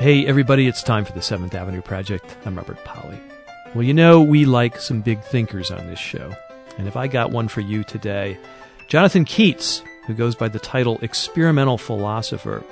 Hey, everybody, it's time for the Seventh Avenue Project. I'm Robert Pollie. Well, you know, we like some big thinkers on this show. And if I got one for you today, Jonathon Keats, who goes by the title Experimental Philosopher.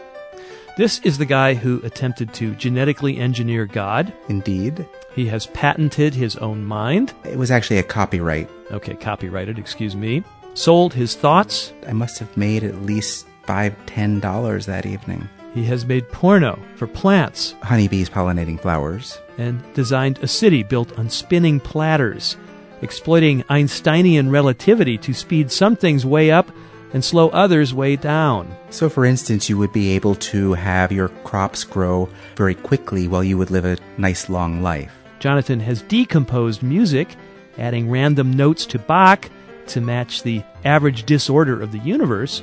This is the guy who attempted to genetically engineer God. Indeed. He has patented his own mind. It was actually a copyright. Okay, copyrighted, excuse me. Sold his thoughts. I must have made at least five, ten dollars that evening. He has made porno for plants. Honeybees pollinating flowers. And designed a city built on spinning platters, exploiting Einsteinian relativity to speed some things way up and slow others way down. So, for instance, you would be able to have your crops grow very quickly while you would live a nice long life. Jonathon has decomposed music, adding random notes to Bach to match the average disorder of the universe,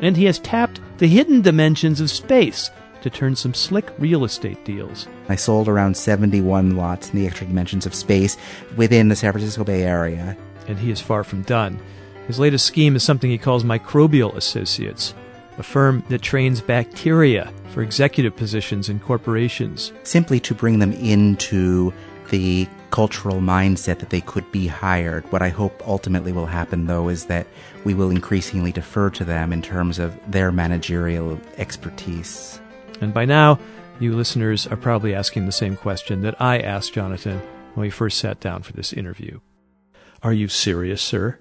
and he has tapped the hidden dimensions of space to turn some slick real estate deals. I sold around 71 lots in the extra dimensions of space within the San Francisco Bay Area. And he is far from done. His latest scheme is something he calls Microbial Associates, a firm that trains bacteria for executive positions in corporations. Simply to bring them into the cultural mindset that they could be hired. What I hope ultimately will happen, though, is that we will increasingly defer to them in terms of their managerial expertise. And by now, you listeners are probably asking the same question that I asked Jonathon when we first sat down for this interview. Are you serious, sir?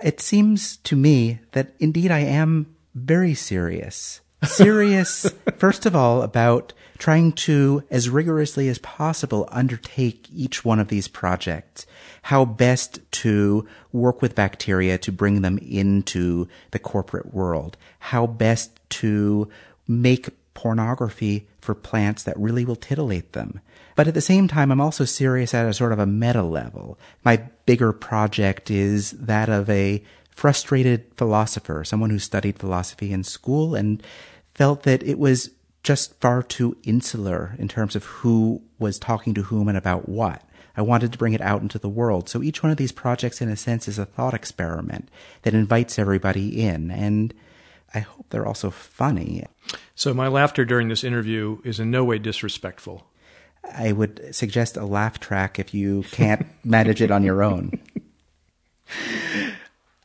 It seems to me that indeed I am very serious. Serious, first of all, about trying to, as rigorously as possible, undertake each one of these projects. How best to work with bacteria to bring them into the corporate world. How best to make pornography for plants that really will titillate them. But at the same time, I'm also serious at a sort of a meta level. My bigger project is that of a frustrated philosopher, someone who studied philosophy in school and felt that it was just far too insular in terms of who was talking to whom and about what. I wanted to bring it out into the world. So each one of these projects, in a sense, is a thought experiment that invites everybody in. And I hope they're also funny. So my laughter during this interview is in no way disrespectful. I would suggest a laugh track if you can't manage it on your own.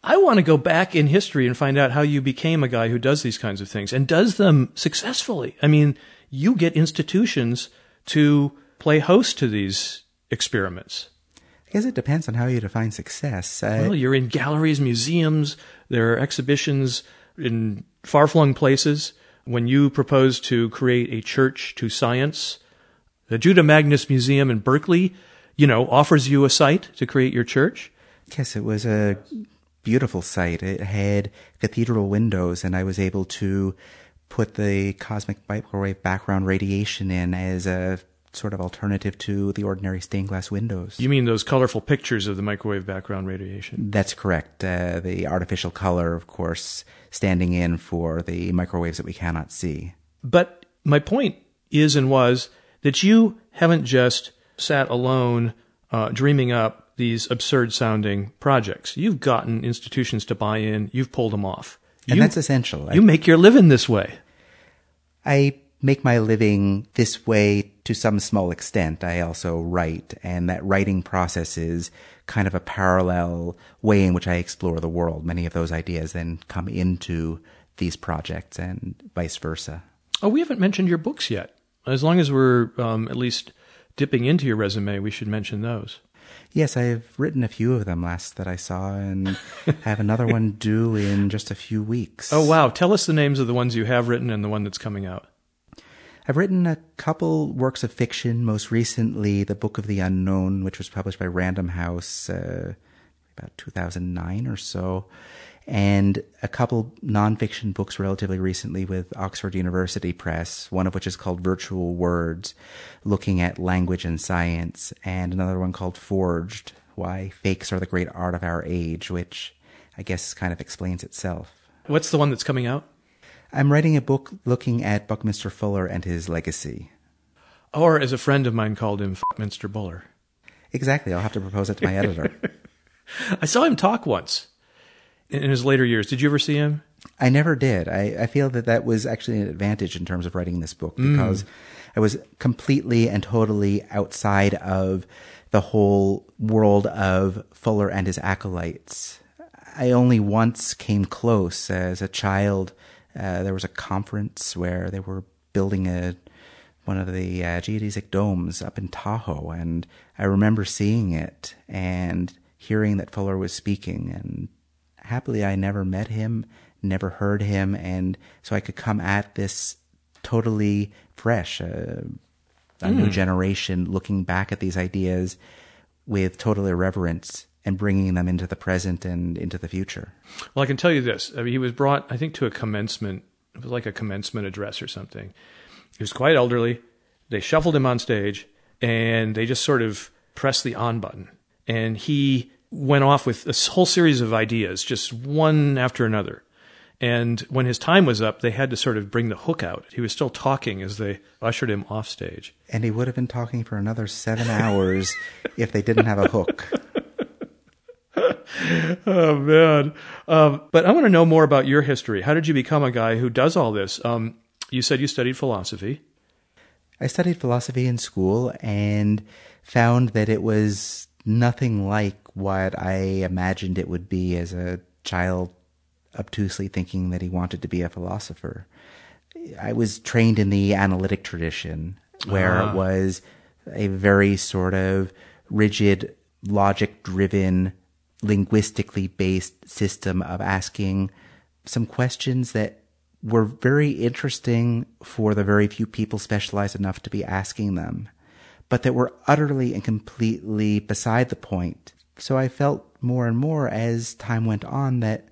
I want to go back in history and find out how you became a guy who does these kinds of things and does them successfully. I mean, you get institutions to play host to these experiments. I guess it depends on how you define success. Well, you're in galleries, museums, there are exhibitions in far flung places. When you propose to create a church to science, the Judah Magnes Museum in Berkeley, you know, offers you a site to create your church. Yes, it was a beautiful site. It had cathedral windows, and I was able to put the cosmic microwave background radiation in as a sort of alternative to the ordinary stained glass windows. You mean those colorful pictures of the microwave background radiation? That's correct. Uh, the artificial color, of course, standing in for the microwaves that we cannot see. But my point is and was that you haven't just sat alone uh, dreaming up these absurd sounding projects. You've gotten institutions to buy in, you've pulled them off. And you, that's essential. You I, make your living this way. I make my living this way to some small extent. I also write, and that writing process is kind of a parallel way in which I explore the world. Many of those ideas then come into these projects and vice versa. Oh, we haven't mentioned your books yet. As long as we're um, at least dipping into your resume, we should mention those. Yes, I've written a few of them last that I saw, and have another one due in just a few weeks. Oh, wow. Tell us the names of the ones you have written and the one that's coming out. I've written a couple works of fiction, most recently The Book of the Unknown, which was published by Random House uh, about 2009 or so and a couple nonfiction books relatively recently with Oxford University Press, one of which is called Virtual Words, looking at language and science, and another one called Forged, Why Fakes Are the Great Art of Our Age, which I guess kind of explains itself. What's the one that's coming out? I'm writing a book looking at Buckminster Fuller and his legacy. Or, as a friend of mine called him, Minster Buller. Exactly. I'll have to propose it to my editor. I saw him talk once in his later years. Did you ever see him? I never did. I, I feel that that was actually an advantage in terms of writing this book mm. because I was completely and totally outside of the whole world of Fuller and his acolytes. I only once came close as a child. Uh, there was a conference where they were building a one of the uh, geodesic domes up in Tahoe, and I remember seeing it and hearing that Fuller was speaking. And happily, I never met him, never heard him, and so I could come at this totally fresh, uh, a new generation, looking back at these ideas with total irreverence and bringing them into the present and into the future. Well, I can tell you this. I mean, he was brought, I think, to a commencement. It was like a commencement address or something. He was quite elderly. They shuffled him on stage and they just sort of pressed the on button. And he went off with a whole series of ideas, just one after another. And when his time was up, they had to sort of bring the hook out. He was still talking as they ushered him off stage. And he would have been talking for another seven hours if they didn't have a hook. Oh man! Um, but I want to know more about your history. How did you become a guy who does all this? Um, you said you studied philosophy. I studied philosophy in school and found that it was nothing like what I imagined it would be as a child obtusely thinking that he wanted to be a philosopher. I was trained in the analytic tradition where Ah. it was a very sort of rigid, logic driven, linguistically based system of asking some questions that were very interesting for the very few people specialized enough to be asking them, but that were utterly and completely beside the point. So I felt more and more as time went on that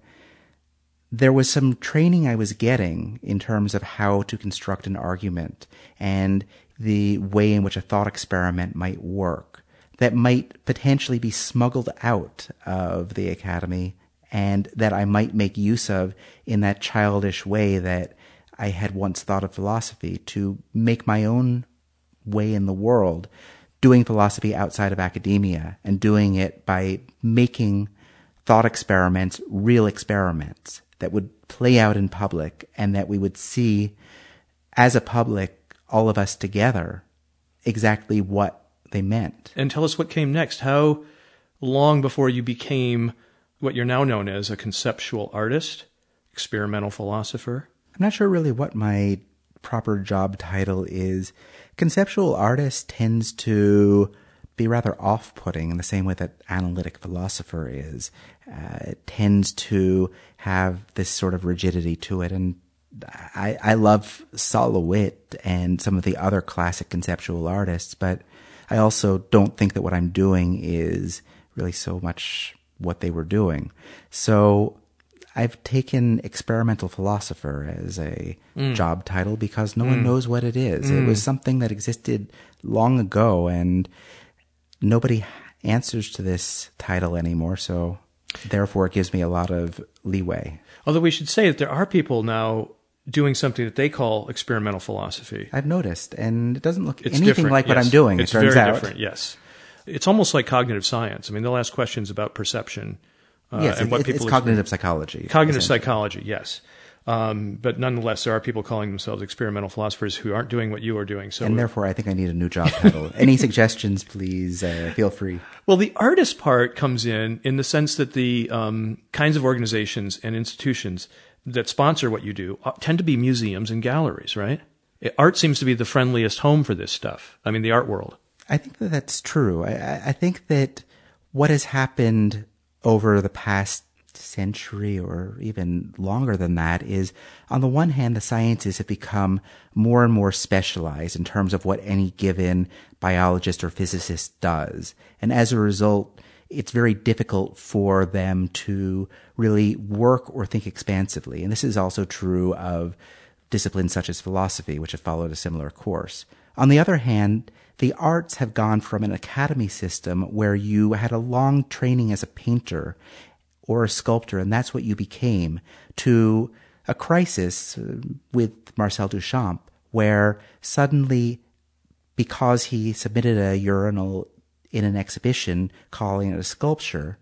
there was some training I was getting in terms of how to construct an argument and the way in which a thought experiment might work that might potentially be smuggled out of the academy and that I might make use of in that childish way that I had once thought of philosophy to make my own way in the world, doing philosophy outside of academia and doing it by making thought experiments real experiments that would play out in public and that we would see as a public, all of us together, exactly what they meant. And tell us what came next. How long before you became what you're now known as a conceptual artist, experimental philosopher? I'm not sure really what my proper job title is. Conceptual artist tends to be rather off putting in the same way that analytic philosopher is. Uh, it tends to have this sort of rigidity to it. And I, I love Sol LeWitt and some of the other classic conceptual artists, but I also don't think that what I'm doing is really so much what they were doing. So I've taken experimental philosopher as a mm. job title because no one mm. knows what it is. It was mm. something that existed long ago and nobody answers to this title anymore. So therefore it gives me a lot of leeway. Although we should say that there are people now doing something that they call experimental philosophy. I've noticed and it doesn't look It's anything different, like what. I'm doing. It's it turns very out. different, yes. It's almost like cognitive science. I mean, they'll ask questions about perception uh, yes, and it- what it- people it's cognitive psychology. Cognitive psychology, yes. Um, but nonetheless, there are people calling themselves experimental philosophers who aren't doing what you are doing. So, And therefore, I think I need a new job title. Any suggestions, please uh, feel free. well, the artist part comes in in the sense that the um, kinds of organizations and institutions that sponsor what you do uh, tend to be museums and galleries, right? Art seems to be the friendliest home for this stuff. I mean, the art world. I think that that's true. I, I- I think that what has happened over the past century or even longer than that is on the one hand, the sciences have become more and more specialized in terms of what any given biologist or physicist does. And as a result, it's very difficult for them to really work or think expansively. And this is also true of disciplines such as philosophy, which have followed a similar course. On the other hand, the arts have gone from an academy system where you had a long training as a painter or a sculptor, and that's what you became, to a crisis uh, with Marcel Duchamp, where suddenly, because he submitted a urinal in an exhibition calling it a sculpture,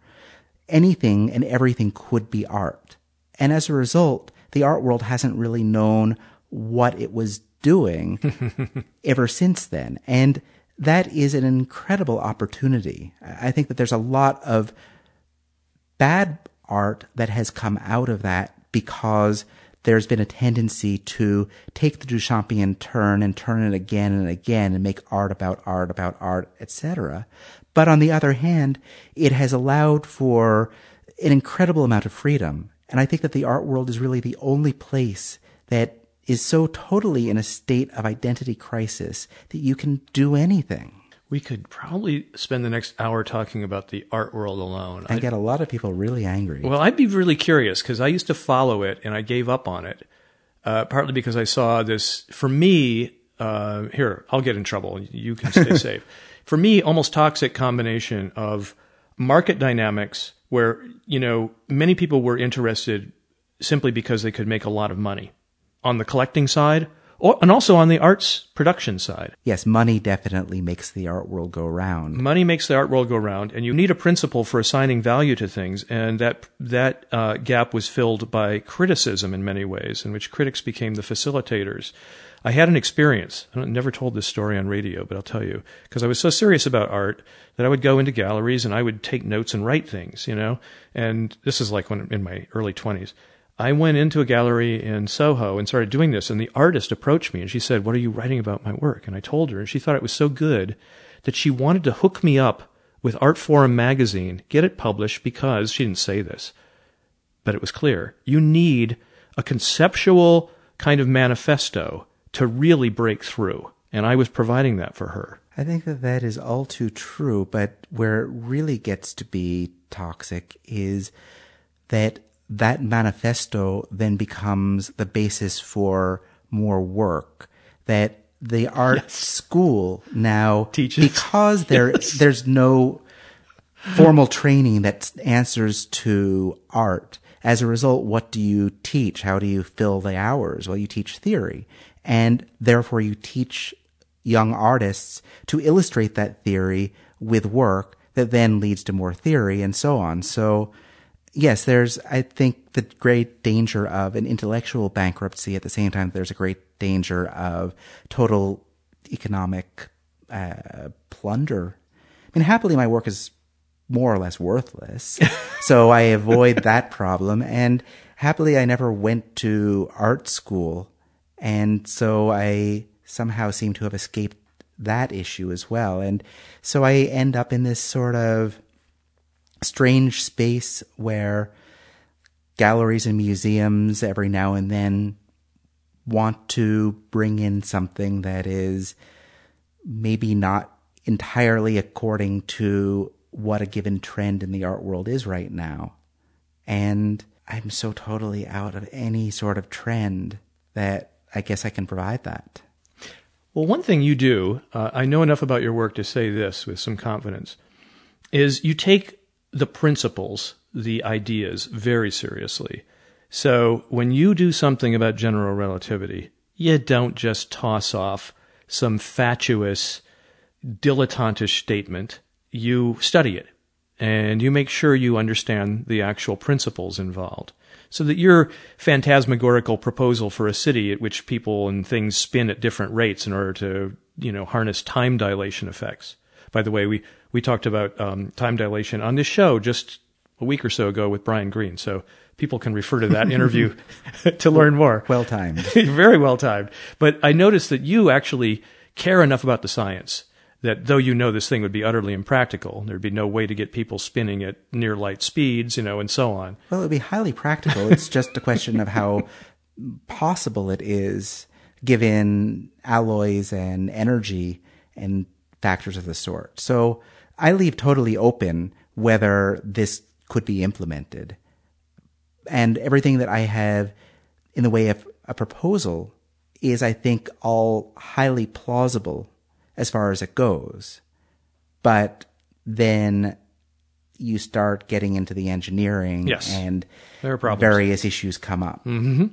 anything and everything could be art. And as a result, the art world hasn't really known what it was doing ever since then. And that is an incredible opportunity. I think that there's a lot of bad art that has come out of that because there's been a tendency to take the Duchampian turn and turn it again and again and make art about art about art, etc. But on the other hand, it has allowed for an incredible amount of freedom. And I think that the art world is really the only place that is so totally in a state of identity crisis that you can do anything. We could probably spend the next hour talking about the art world alone. I get a lot of people really angry. Well, I'd be really curious because I used to follow it and I gave up on it, uh, partly because I saw this. For me, uh, here I'll get in trouble. You can stay safe. For me, almost toxic combination of market dynamics, where you know many people were interested simply because they could make a lot of money on the collecting side or, and also on the arts production side. Yes, money definitely makes the art world go round. Money makes the art world go round, and you need a principle for assigning value to things, and that that uh, gap was filled by criticism in many ways, in which critics became the facilitators. I had an experience. I never told this story on radio, but I'll tell you because I was so serious about art that I would go into galleries and I would take notes and write things, you know. And this is like when in my early twenties. I went into a gallery in Soho and started doing this, and the artist approached me and she said, What are you writing about my work? And I told her, and she thought it was so good that she wanted to hook me up with Artforum magazine, get it published because she didn't say this, but it was clear. You need a conceptual kind of manifesto to really break through. And I was providing that for her. I think that that is all too true, but where it really gets to be toxic is that that manifesto then becomes the basis for more work that the art yes. school now teaches. because there yes. there's no formal training that answers to art. As a result what do you teach? How do you fill the hours? Well you teach theory. And therefore you teach young artists to illustrate that theory with work that then leads to more theory and so on. So yes, there's, I think, the great danger of an intellectual bankruptcy at the same time there's a great danger of total economic uh, plunder. I mean, happily, my work is more or less worthless, so I avoid that problem. And happily, I never went to art school, and so I somehow seem to have escaped that issue as well. And so I end up in this sort of strange space where galleries and museums every now and then want to bring in something that is maybe not entirely according to what a given trend in the art world is right now. And I'm so totally out of any sort of trend that I guess I can provide that. Well, one thing you do, uh, I know enough about your work to say this with some confidence, is you take the principles, the ideas very seriously. So when you do something about general relativity, you don't just toss off some fatuous, dilettantish statement. You study it and you make sure you understand the actual principles involved. So that your phantasmagorical proposal for a city at which people and things spin at different rates in order to, you know, harness time dilation effects. By the way, we we talked about um, time dilation on this show just a week or so ago with Brian Greene. So people can refer to that interview to learn more. Well timed. Very well timed. But I noticed that you actually care enough about the science that though you know this thing would be utterly impractical, there'd be no way to get people spinning at near light speeds, you know, and so on. Well, it would be highly practical. it's just a question of how possible it is given alloys and energy and factors of the sort. So I leave totally open whether this could be implemented. And everything that I have in the way of a proposal is, I think, all highly plausible as far as it goes. But then you start getting into the engineering yes. and there are problems. various issues come up. Mm-hmm.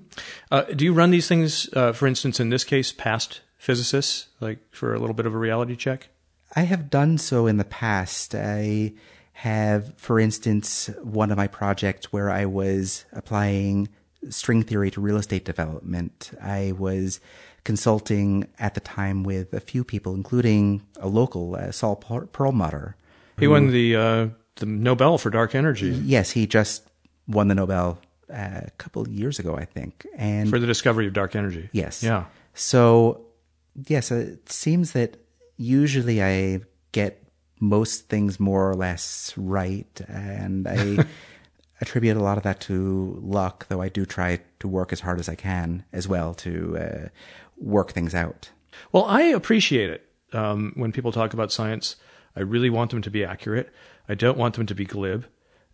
Uh, do you run these things, uh, for instance, in this case, past physicists, like for a little bit of a reality check? I have done so in the past. I have, for instance, one of my projects where I was applying string theory to real estate development. I was consulting at the time with a few people, including a local, uh, Saul Perlmutter. He won the uh, the Nobel for dark energy. Yes, he just won the Nobel uh, a couple of years ago, I think, and for the discovery of dark energy. Yes. Yeah. So, yes, it seems that usually I get most things more or less right, and I attribute a lot of that to luck. Though I do try to work as hard as I can as well to uh, work things out. Well, I appreciate it um, when people talk about science. I really want them to be accurate. I don't want them to be glib.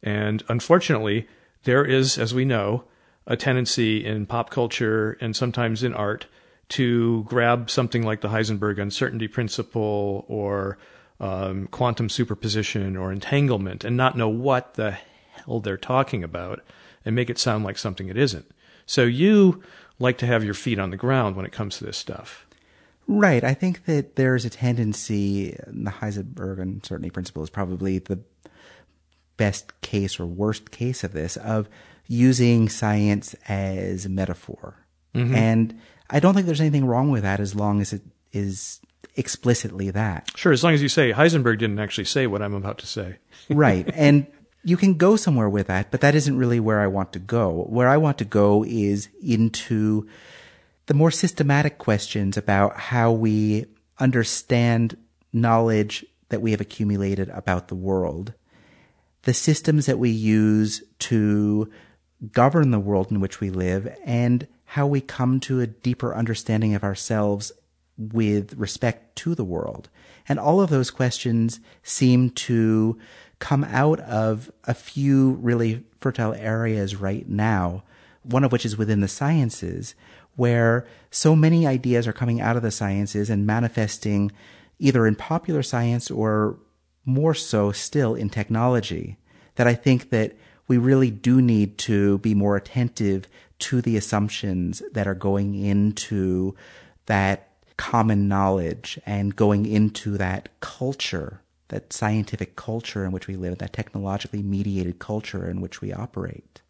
And unfortunately, there is, as we know, a tendency in pop culture and sometimes in art to grab something like the Heisenberg uncertainty principle or um, quantum superposition or entanglement and not know what the hell they're talking about and make it sound like something it isn't. So you like to have your feet on the ground when it comes to this stuff. Right. I think that there's a tendency, the Heisenberg uncertainty principle is probably the best case or worst case of this, of using science as a metaphor. Mm-hmm. And I don't think there's anything wrong with that as long as it is explicitly that. Sure, as long as you say Heisenberg didn't actually say what I'm about to say. right. And you can go somewhere with that, but that isn't really where I want to go. Where I want to go is into the more systematic questions about how we understand knowledge that we have accumulated about the world, the systems that we use to govern the world in which we live, and how we come to a deeper understanding of ourselves with respect to the world. And all of those questions seem to come out of a few really fertile areas right now, one of which is within the sciences, where so many ideas are coming out of the sciences and manifesting either in popular science or more so still in technology that I think that we really do need to be more attentive to the assumptions that are going into that common knowledge and going into that culture, that scientific culture in which we live, that technologically mediated culture in which we operate.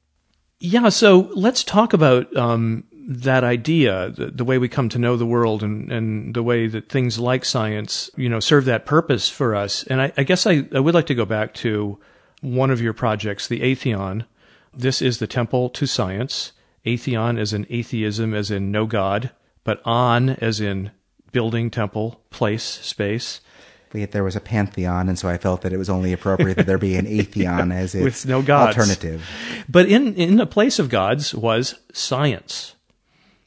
Yeah, so let's talk about um, that idea, the, the, way we come to know the world and, and the way that things like science, you know, serve that purpose for us. And I, I guess I, I would like to go back to one of your projects, the Atheon. This is the temple to science. Atheon as in atheism, as in no God, but on as in building, temple, place, space. Yet There was a pantheon, and so I felt that it was only appropriate that there be an atheon yeah, as its with no gods. alternative. But in in the place of gods was science.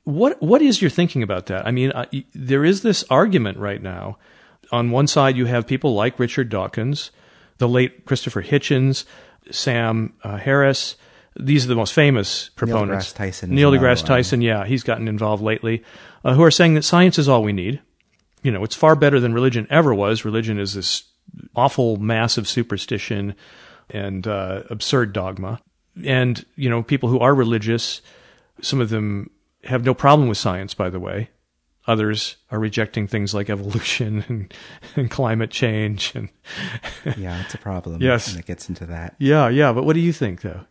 What what is your thinking about that? I mean, uh, there is this argument right now. On one side, you have people like Richard Dawkins, the late Christopher Hitchens, Sam uh, Harris. These are the most famous proponents. Neil deGrasse Tyson. Neil deGrasse Tyson, yeah, he's gotten involved lately, uh, who are saying that science is all we need. You know, it's far better than religion ever was. Religion is this awful, mass of superstition and uh, absurd dogma. And, you know, people who are religious, some of them have no problem with science, by the way. Others are rejecting things like evolution and, and climate change and yeah, it's a problem. Yes, and it gets into that. Yeah, yeah. But what do you think, though?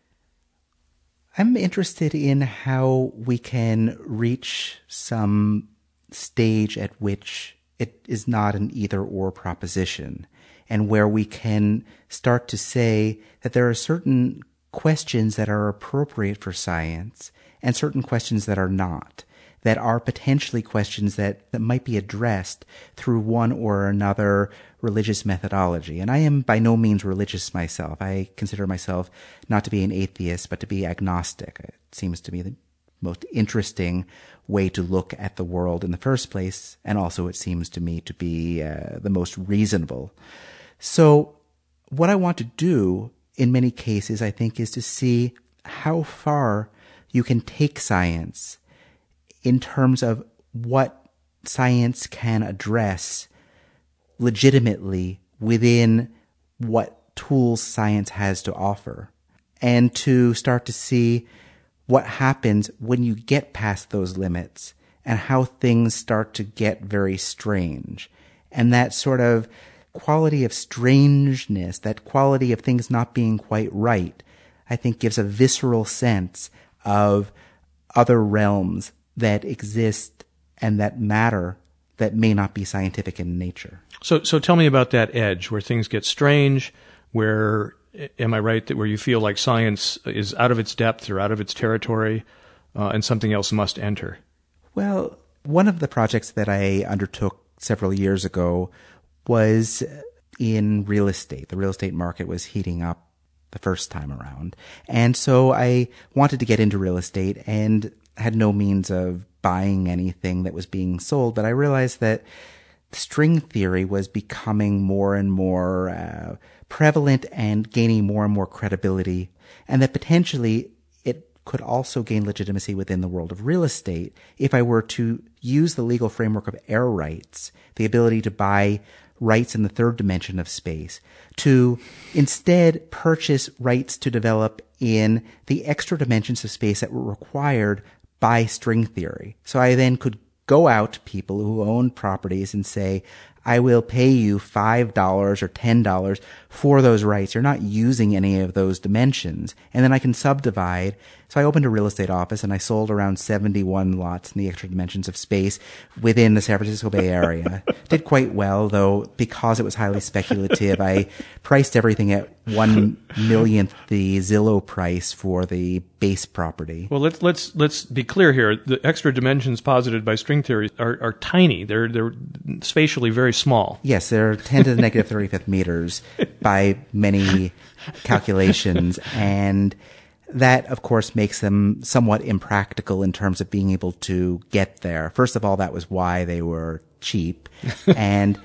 I'm interested in how we can reach some stage at which it is not an either or proposition and where we can start to say that there are certain questions that are appropriate for science and certain questions that are not, that are potentially questions that, that might be addressed through one or another religious methodology. And I am by no means religious myself. I consider myself not to be an atheist, but to be agnostic. It seems to me the most interesting way to look at the world in the first place, and also it seems to me to be uh, the most reasonable. So, what I want to do in many cases, I think, is to see how far you can take science in terms of what science can address legitimately within what tools science has to offer and to start to see what happens when you get past those limits and how things start to get very strange. And that sort of quality of strangeness, that quality of things not being quite right, I think gives a visceral sense of other realms that exist and that matter that may not be scientific in nature. So, so tell me about that edge where things get strange, where, am I right, that where you feel like science is out of its depth or out of its territory, uh, and something else must enter? Well, one of the projects that I undertook several years ago was in real estate. The real estate market was heating up the first time around. And so I wanted to get into real estate and had no means of buying anything that was being sold, but I realized that string theory was becoming more and more uh, prevalent and gaining more and more credibility, and that potentially it could also gain legitimacy within the world of real estate if I were to use the legal framework of air rights, the ability to buy rights in the third dimension of space, to instead purchase rights to develop in the extra dimensions of space that were required by string theory. So I then could go out to people who own properties and say, I will pay you $5 or $10 for those rights. You're not using any of those dimensions. And then I can subdivide. So I opened a real estate office and I sold around 71 lots in the extra dimensions of space within the San Francisco Bay Area. Did quite well, though, because it was highly speculative. I priced everything at one millionth the Zillow price for the base property. Well, let's let's let's be clear here. The extra dimensions posited by string theory are, are tiny. They're they're spatially very small. Yes, they're 10 to the negative 35th meters by many calculations. And that, of course, makes them somewhat impractical in terms of being able to get there. First of all, that was why they were cheap. and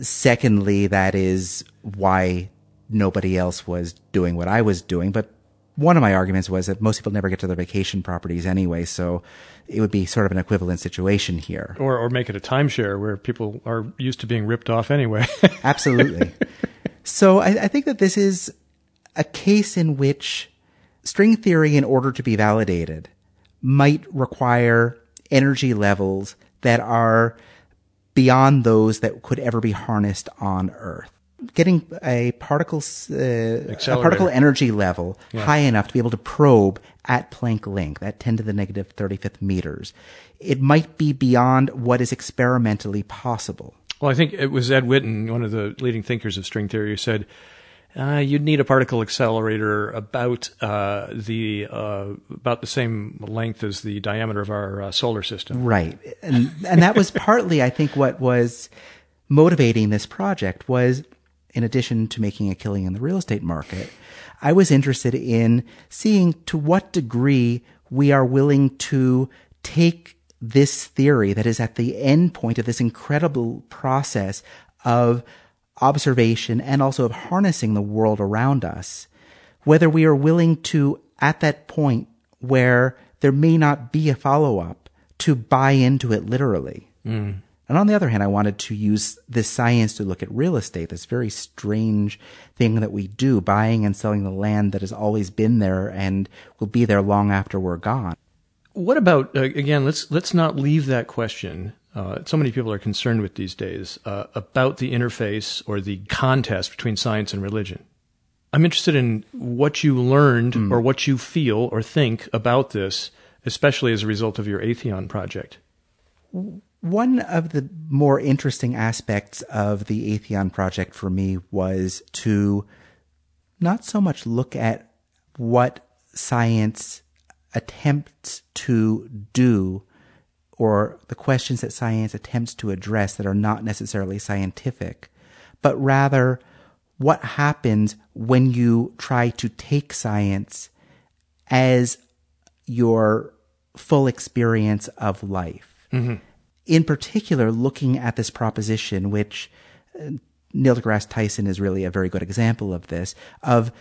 secondly, that is why nobody else was doing what I was doing. But one of my arguments was that most people never get to their vacation properties anyway, so it would be sort of an equivalent situation here. Or, or make it a timeshare where people are used to being ripped off anyway. Absolutely. So I, I think that this is a case in which string theory, in order to be validated, might require energy levels that are beyond those that could ever be harnessed on Earth getting a particle uh, a particle energy level yeah. high enough to be able to probe at Planck length at 10 to the negative 35th meters. It might be beyond what is experimentally possible. Well, I think it was Ed Witten, one of the leading thinkers of string theory, who said uh, you'd need a particle accelerator about uh, the uh, about the same length as the diameter of our uh, solar system. Right, and and that was partly, I think, what was motivating this project was in addition to making a killing in the real estate market, I was interested in seeing to what degree we are willing to take this theory that is at the end point of this incredible process of observation and also of harnessing the world around us, whether we are willing to, at that point where there may not be a follow up, to buy into it literally. Mm. And on the other hand, I wanted to use this science to look at real estate, this very strange thing that we do, buying and selling the land that has always been there and will be there long after we're gone. What about uh, again? Let's let's not leave that question. Uh, so many people are concerned with these days uh, about the interface or the contest between science and religion. I'm interested in what you learned mm. or what you feel or think about this, especially as a result of your Atheon project. One of the more interesting aspects of the Atheon project for me was to not so much look at what science attempts to do or the questions that science attempts to address that are not necessarily scientific, but rather what happens when you try to take science as your full experience of life. Mm-hmm in particular, looking at this proposition, which uh, Neil deGrasse Tyson is really a very good example of this, of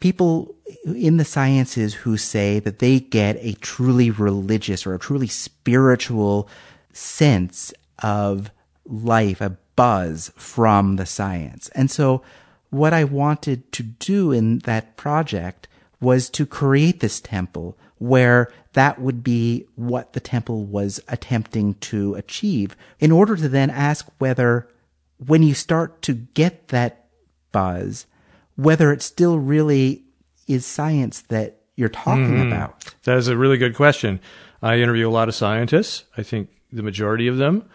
people in the sciences who say that they get a truly religious or a truly spiritual sense of life, a buzz from the science. And so what I wanted to do in that project was to create this temple where that would be what the temple was attempting to achieve in order to then ask whether when you start to get that buzz, whether it still really is science that you're talking about? That is a really good question. I interview a lot of scientists. I think the majority of them,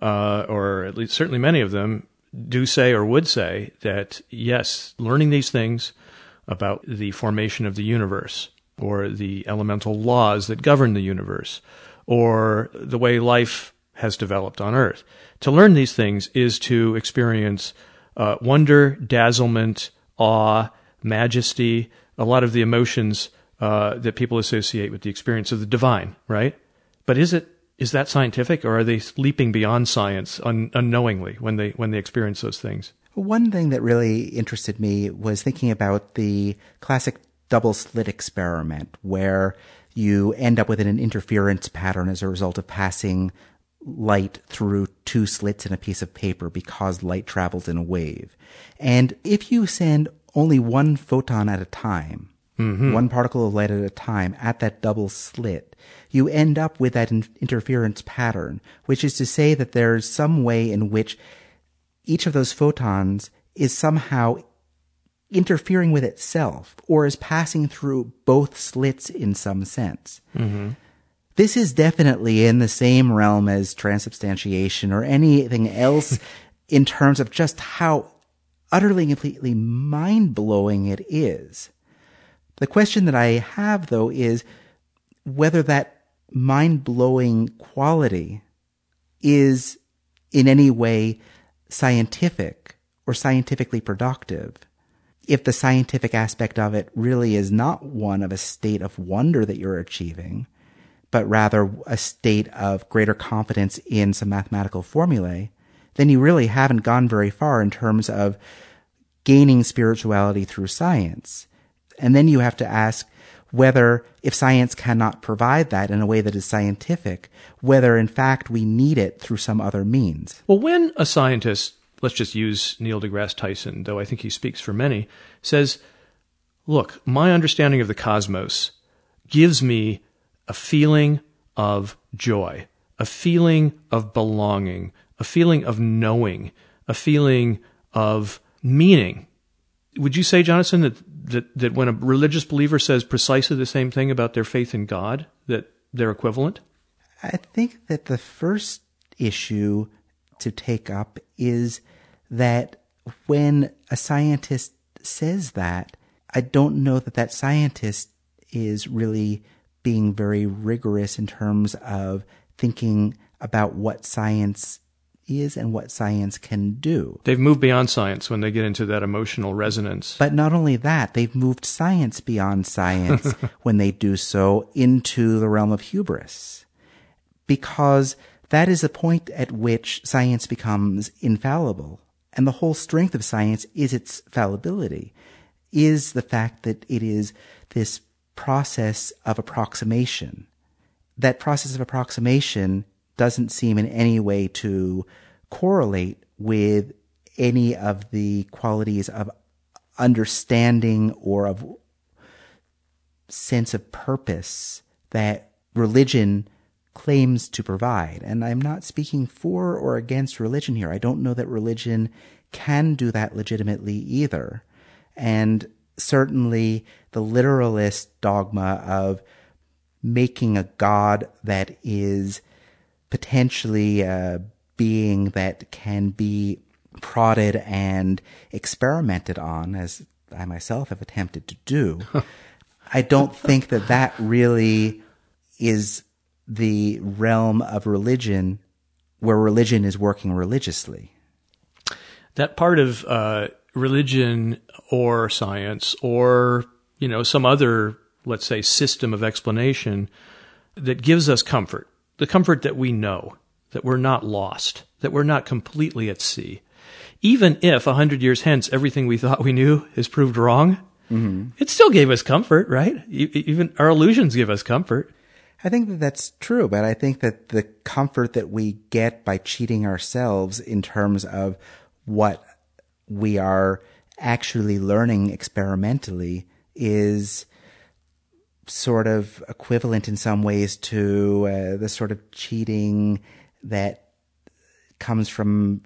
uh, or at least certainly many of them, do say or would say that yes, learning these things about the formation of the universe or the elemental laws that govern the universe or the way life has developed on Earth. To learn these things is to experience uh, wonder, dazzlement, awe, majesty, a lot of the emotions uh, that people associate with the experience of the divine, right? But is it is that scientific, or are they leaping beyond science un- unknowingly when they when they experience those things? One thing that really interested me was thinking about the classic double slit experiment, where you end up with an interference pattern as a result of passing light through two slits in a piece of paper because light travels in a wave. And if you send only one photon at a time, mm-hmm. one particle of light at a time at that double slit, you end up with that in- interference pattern, which is to say that there's some way in which each of those photons is somehow interfering with itself or is passing through both slits in some sense. Mm-hmm. This is definitely in the same realm as transubstantiation or anything else in terms of just how utterly and completely mind blowing it is. The question that I have though is whether that mind blowing quality is in any way scientific or scientifically productive. If the scientific aspect of it really is not one of a state of wonder that you're achieving, but rather a state of greater confidence in some mathematical formulae, then you really haven't gone very far in terms of gaining spirituality through science. And then you have to ask whether, if science cannot provide that in a way that is scientific, whether in fact we need it through some other means. Well, when a scientist, let's just use Neil deGrasse Tyson, though I think he speaks for many, says, Look, my understanding of the cosmos gives me a feeling of joy, a feeling of belonging, a feeling of knowing, a feeling of meaning. Would you say, Jonathon, that, that, that when a religious believer says precisely the same thing about their faith in God, that they're equivalent? I think that the first issue to take up is that when a scientist says that, I don't know that that scientist is really being very rigorous in terms of thinking about what science is and what science can do. They've moved beyond science when they get into that emotional resonance. But not only that, they've moved science beyond science when they do so into the realm of hubris. Because that is the point at which science becomes infallible. And the whole strength of science is its fallibility, is the fact that it is this process of approximation. That process of approximation doesn't seem in any way to correlate with any of the qualities of understanding or of sense of purpose that religion claims to provide. And I'm not speaking for or against religion here. I don't know that religion can do that legitimately either. And certainly the literalist dogma of making a God that is potentially a being that can be prodded and experimented on, as I myself have attempted to do. I don't think that that really is the realm of religion where religion is working religiously. That part of uh, religion or science or, you know, some other, let's say, system of explanation that gives us comfort. The comfort that we know, that we're not lost, that we're not completely at sea. Even if a hundred years hence everything we thought we knew is proved wrong, mm-hmm. it still gave us comfort, right? Even our illusions give us comfort. I think that that's true, but I think that the comfort that we get by cheating ourselves in terms of what we are actually learning experimentally is sort of equivalent in some ways to uh, the sort of cheating that comes from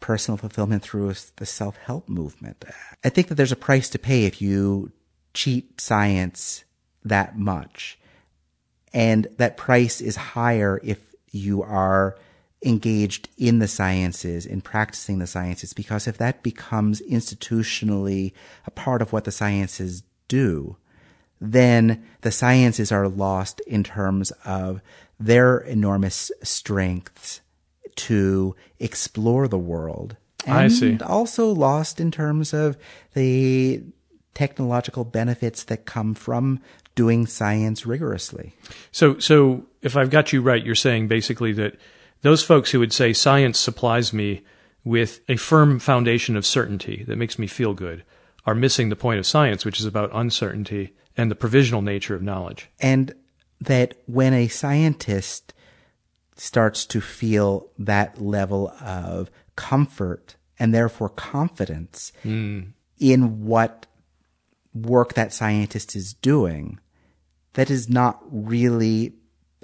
personal fulfillment through the self-help movement. I think that there's a price to pay if you cheat science that much. And that price is higher if you are engaged in the sciences, in practicing the sciences, because if that becomes institutionally a part of what the sciences do, then the sciences are lost in terms of their enormous strengths to explore the world. And I see. also lost in terms of the technological benefits that come from doing science rigorously. So, so if I've got you right, you're saying basically that those folks who would say science supplies me with a firm foundation of certainty that makes me feel good are missing the point of science, which is about uncertainty and the provisional nature of knowledge. And that when a scientist starts to feel that level of comfort and therefore confidence hmm. in what work that scientist is doing, that is not really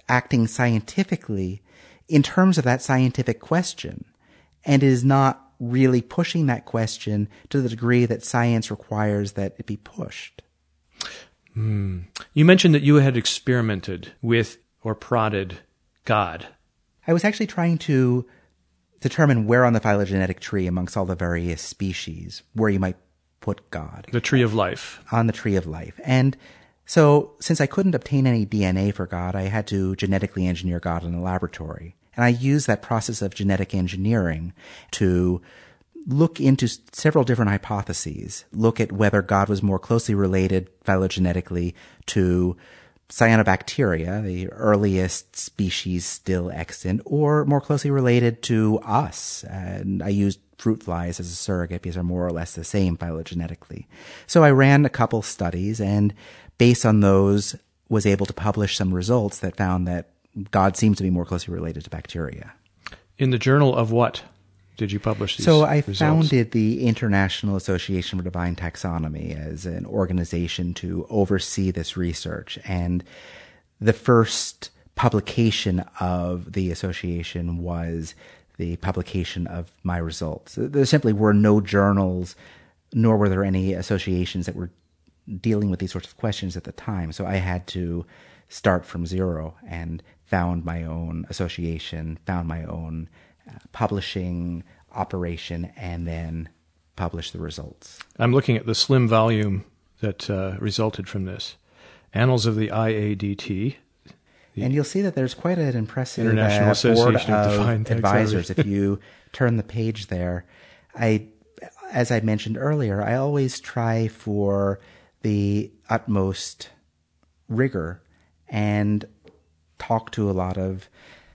acting scientifically in terms of that scientific question and is not really pushing that question to the degree that science requires that it be pushed. Hmm. You mentioned that you had experimented with or prodded God. I was actually trying to determine where on the phylogenetic tree amongst all the various species where you might put God The tree of life. on the tree of life. And so since I couldn't obtain any DNA for God, I had to genetically engineer God in a laboratory. And I used that process of genetic engineering to look into several different hypotheses, look at whether God was more closely related phylogenetically to cyanobacteria, the earliest species still extant, or more closely related to us. And I used fruit flies as a surrogate because they're more or less the same phylogenetically. So I ran a couple studies and based on those was able to publish some results that found that God seems to be more closely related to bacteria. In the journal of what did you publish these So I results? founded the International Association for Divine Taxonomy as an organization to oversee this research. And the first publication of the association was the publication of my results. There simply were no journals, nor were there any associations that were dealing with these sorts of questions at the time. So I had to start from zero and found my own association, found my own uh, publishing operation, and then publish the results. I'm looking at the slim volume that uh, resulted from this. Annals of the IADT. And you'll see that there's quite an impressive International uh, board of of advisors. if you turn the page there, I, as I mentioned earlier, I always try for the utmost rigor and talk to a lot of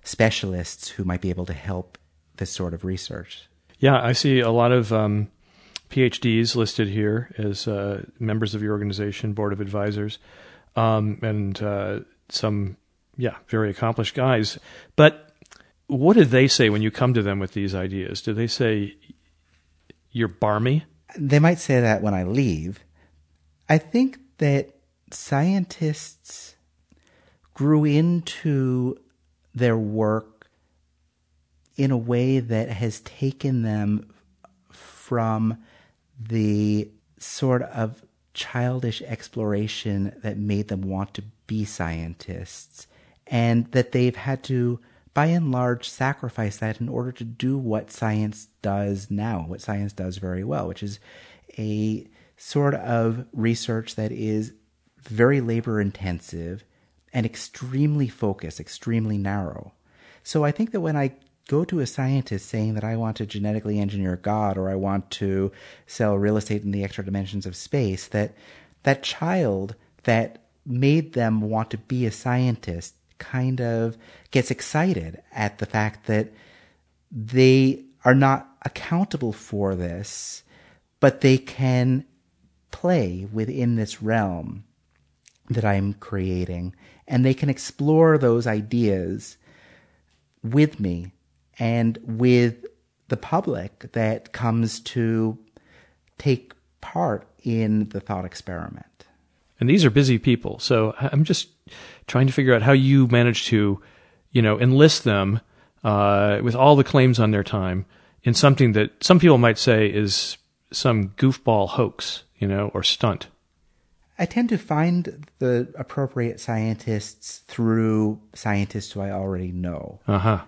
specialists who might be able to help this sort of research. Yeah, I see a lot of um, PhDs listed here as uh, members of your organization, board of advisors, um, and uh, some, yeah, very accomplished guys. But what do they say when you come to them with these ideas? Do they say you're barmy? They might say that when I leave. I think that scientists grew into their work in a way that has taken them from the sort of childish exploration that made them want to be scientists, and that they've had to, by and large, sacrifice that in order to do what science does now, what science does very well, which is a sort of research that is very labor intensive and extremely focused, extremely narrow. So I think that when I go to a scientist saying that I want to genetically engineer God or I want to sell real estate in the extra dimensions of space, that that child that made them want to be a scientist kind of gets excited at the fact that they are not accountable for this, but they can play within this realm that I'm creating and they can explore those ideas with me and with the public that comes to take part in the thought experiment. And these are busy people. So I'm just trying to figure out how you manage to, you know, enlist them uh, with all the claims on their time in something that some people might say is some goofball hoax, you know, or stunt. I tend to find the appropriate scientists through scientists who I already know. Uh huh.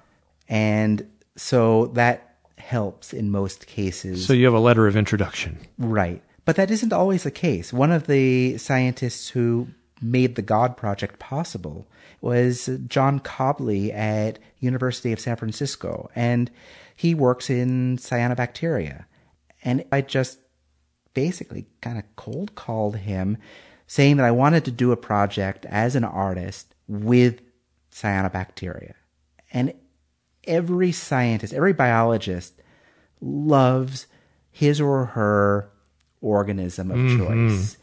And so that helps in most cases. So you have a letter of introduction. Right. But that isn't always the case. One of the scientists who made the God Project possible was John Cobley at University of San Francisco, and he works in cyanobacteria. And I just basically kind of cold called him saying that I wanted to do a project as an artist with cyanobacteria. And every scientist, every biologist loves his or her organism of Mm-hmm. choice.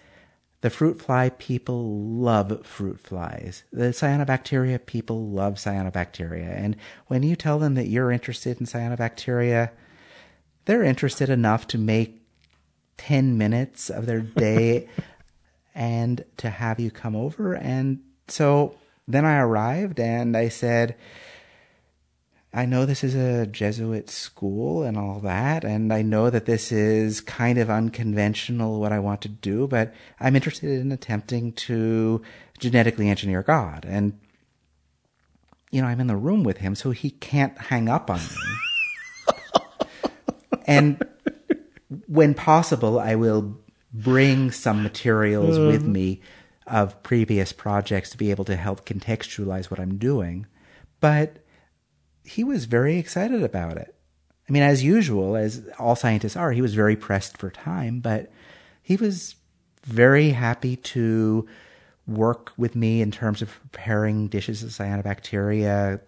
The fruit fly people love fruit flies. The cyanobacteria people love cyanobacteria. And when you tell them that you're interested in cyanobacteria, they're interested enough to make 10 minutes of their day and to have you come over. And so then I arrived and I said, I know this is a Jesuit school and all that, and I know that this is kind of unconventional what I want to do, but I'm interested in attempting to genetically engineer God. And, you know, I'm in the room with him, so he can't hang up on me. And when possible, I will bring some materials mm. with me of previous projects to be able to help contextualize what I'm doing. But he was very excited about it. I mean, as usual, as all scientists are, he was very pressed for time, but he was very happy to work with me in terms of preparing dishes of cyanobacteria,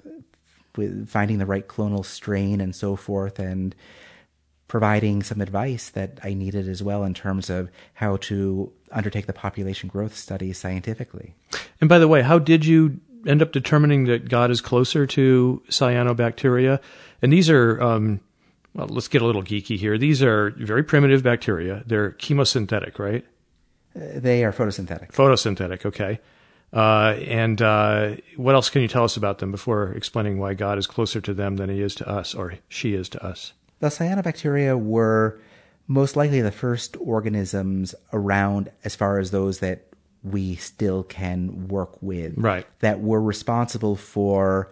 with finding the right clonal strain and so forth, and providing some advice that I needed as well in terms of how to undertake the population growth study scientifically. And by the way, how did you end up determining that God is closer to cyanobacteria? And these are, um, well, let's get a little geeky here. These are very primitive bacteria. They're chemosynthetic, right? They are photosynthetic. Photosynthetic, okay. Uh, and uh, what else can you tell us about them before explaining why God is closer to them than he is to us, or she is to us? The cyanobacteria were most likely the first organisms around as far as those that we still can work with. Right. That were responsible for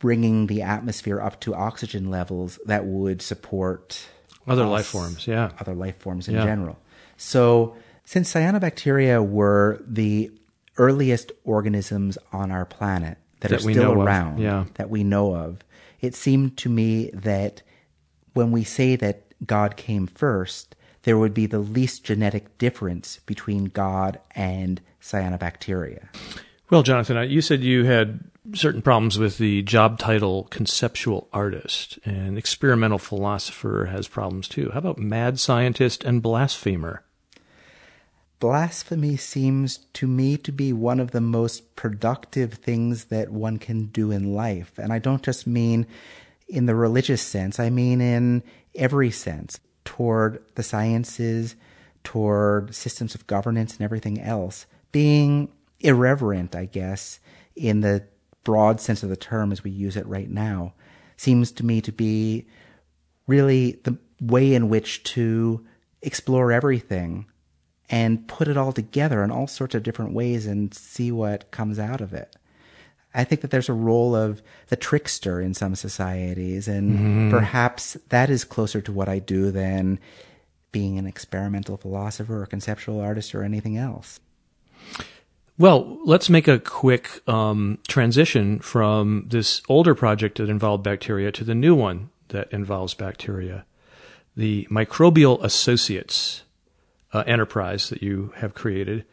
bringing the atmosphere up to oxygen levels that would support Other us, life forms, yeah. Other life forms in Yeah. general. So, since cyanobacteria were the earliest organisms on our planet that, That are still around, yeah. that we know of, it seemed to me that when we say that God came first, there would be the least genetic difference between God and cyanobacteria. Well, Jonathon, you said you had certain problems with the job title conceptual artist, and experimental philosopher has problems too. How about mad scientist and blasphemer? Blasphemy seems to me to be one of the most productive things that one can do in life. And I don't just mean in the religious sense, I mean in every sense toward the sciences, toward systems of governance and everything else. Being irreverent, I guess, in the broad sense of the term as we use it right now, seems to me to be really the way in which to explore everything and put it all together in all sorts of different ways and see what comes out of it. I think that there's a role of the trickster in some societies, and perhaps that is closer to what I do than being an experimental philosopher or conceptual artist or anything else. Well, let's make a quick um, transition from this older project that involved bacteria to the new one that involves bacteria. The Microbial Associates uh, enterprise that you have created,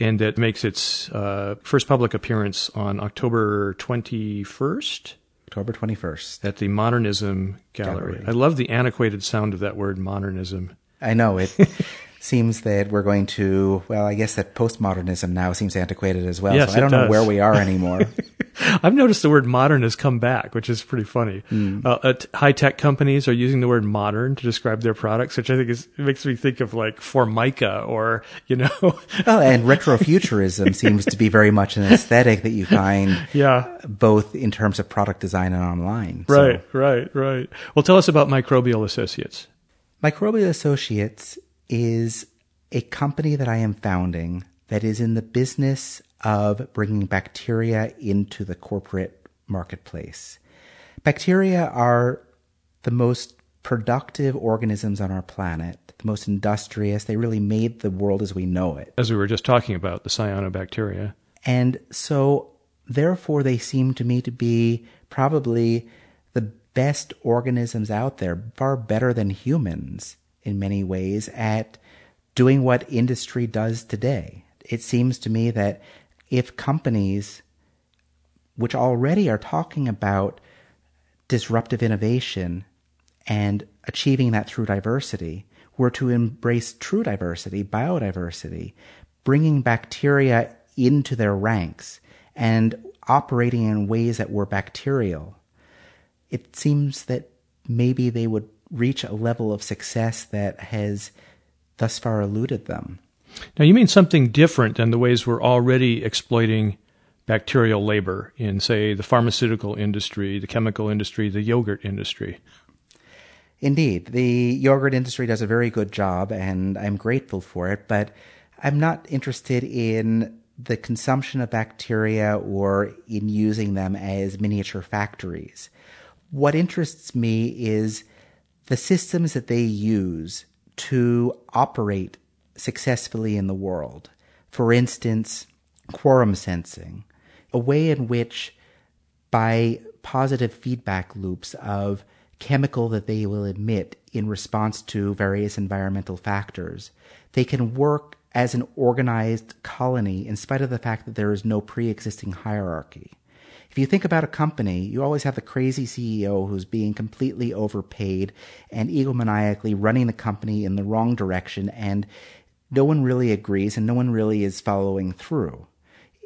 and that makes its uh, first public appearance on October 21st October 21st. at the Modernism Gallery. Gallery. I love the antiquated sound of that word, modernism. I know it seems that we're going to, well, I guess that postmodernism now seems antiquated as well. Yes, so I don't know where we are anymore. I've noticed the word modern has come back, which is pretty funny. Uh, uh, high tech companies are using the word modern to describe their products, which I think is makes me think of like Formica or you know, well, and retrofuturism seems to be very much an aesthetic that you find yeah, both in terms of product design and online. So- right, right, right. Well, tell us about Microbial Associates. Microbial Associates is a company that I am founding that is in the business of bringing bacteria into the corporate marketplace. Bacteria are the most productive organisms on our planet, the most industrious. They really made the world as we know it. As we were just talking about, the cyanobacteria. And so, therefore, they seem to me to be probably the best organisms out there, far better than humans in many ways at doing what industry does today. It seems to me that if companies, which already are talking about disruptive innovation and achieving that through diversity, were to embrace true diversity, biodiversity, bringing bacteria into their ranks and operating in ways that were bacterial, it seems that maybe they would reach a level of success that has thus far eluded them. Now, you mean something different than the ways we're already exploiting bacterial labor in, say, the pharmaceutical industry, the chemical industry, the yogurt industry. Indeed, the yogurt industry does a very good job, and I'm grateful for it, but I'm not interested in the consumption of bacteria or in using them as miniature factories. What interests me is the systems that they use to operate successfully in the world. For instance, quorum sensing, a way in which by positive feedback loops of chemical that they will emit in response to various environmental factors, they can work as an organized colony in spite of the fact that there is no pre-existing hierarchy. If you think about a company, you always have the crazy CEO who's being completely overpaid and egomaniacally running the company in the wrong direction, and no one really agrees and no one really is following through.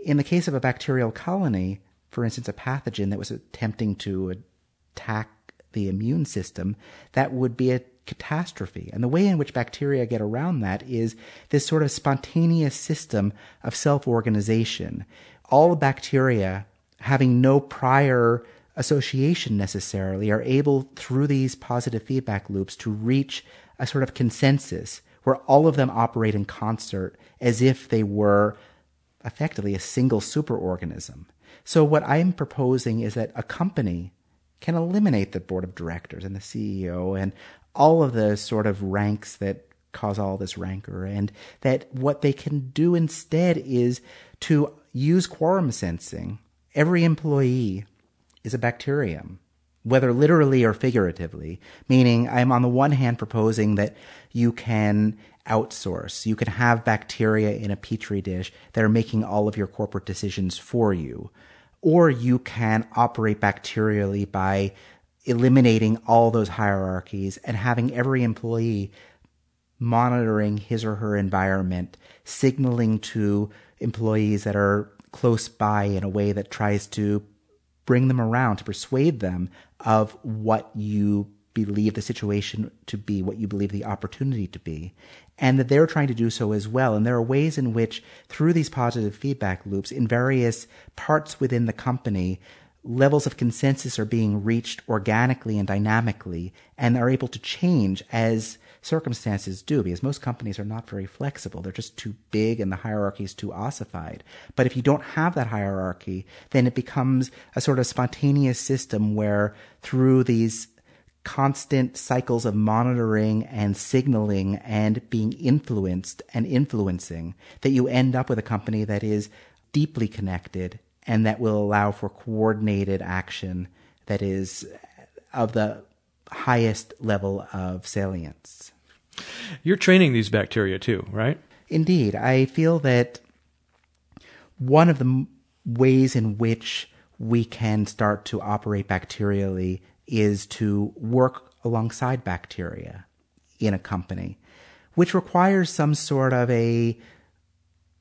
In the case of a bacterial colony, for instance, a pathogen that was attempting to attack the immune system, that would be a catastrophe. And the way in which bacteria get around that is this sort of spontaneous system of self organization. All bacteria having no prior association necessarily are able through these positive feedback loops to reach a sort of consensus where all of them operate in concert as if they were effectively a single superorganism. So what I'm proposing is that a company can eliminate the board of directors and the CEO and all of the sort of ranks that cause all this rancor and that what they can do instead is to use quorum sensing every employee is a bacterium, whether literally or figuratively. Meaning, I'm on the one hand proposing that you can outsource, you can have bacteria in a petri dish that are making all of your corporate decisions for you. Or you can operate bacterially by eliminating all those hierarchies and having every employee monitoring his or her environment, signaling to employees that are close by in a way that tries to bring them around, to persuade them of what you believe the situation to be, what you believe the opportunity to be, and that they're trying to do so as well. And there are ways in which, through these positive feedback loops, in various parts within the company, levels of consensus are being reached organically and dynamically and are able to change as circumstances do because most companies are not very flexible. They're just too big and the hierarchy is too ossified. But if you don't have that hierarchy, then it becomes a sort of spontaneous system where through these constant cycles of monitoring and signaling and being influenced and influencing that you end up with a company that is deeply connected and that will allow for coordinated action that is of the highest level of salience. You're training these bacteria too, right? Indeed. I feel that one of the ways in which we can start to operate bacterially is to work alongside bacteria in a company, which requires some sort of a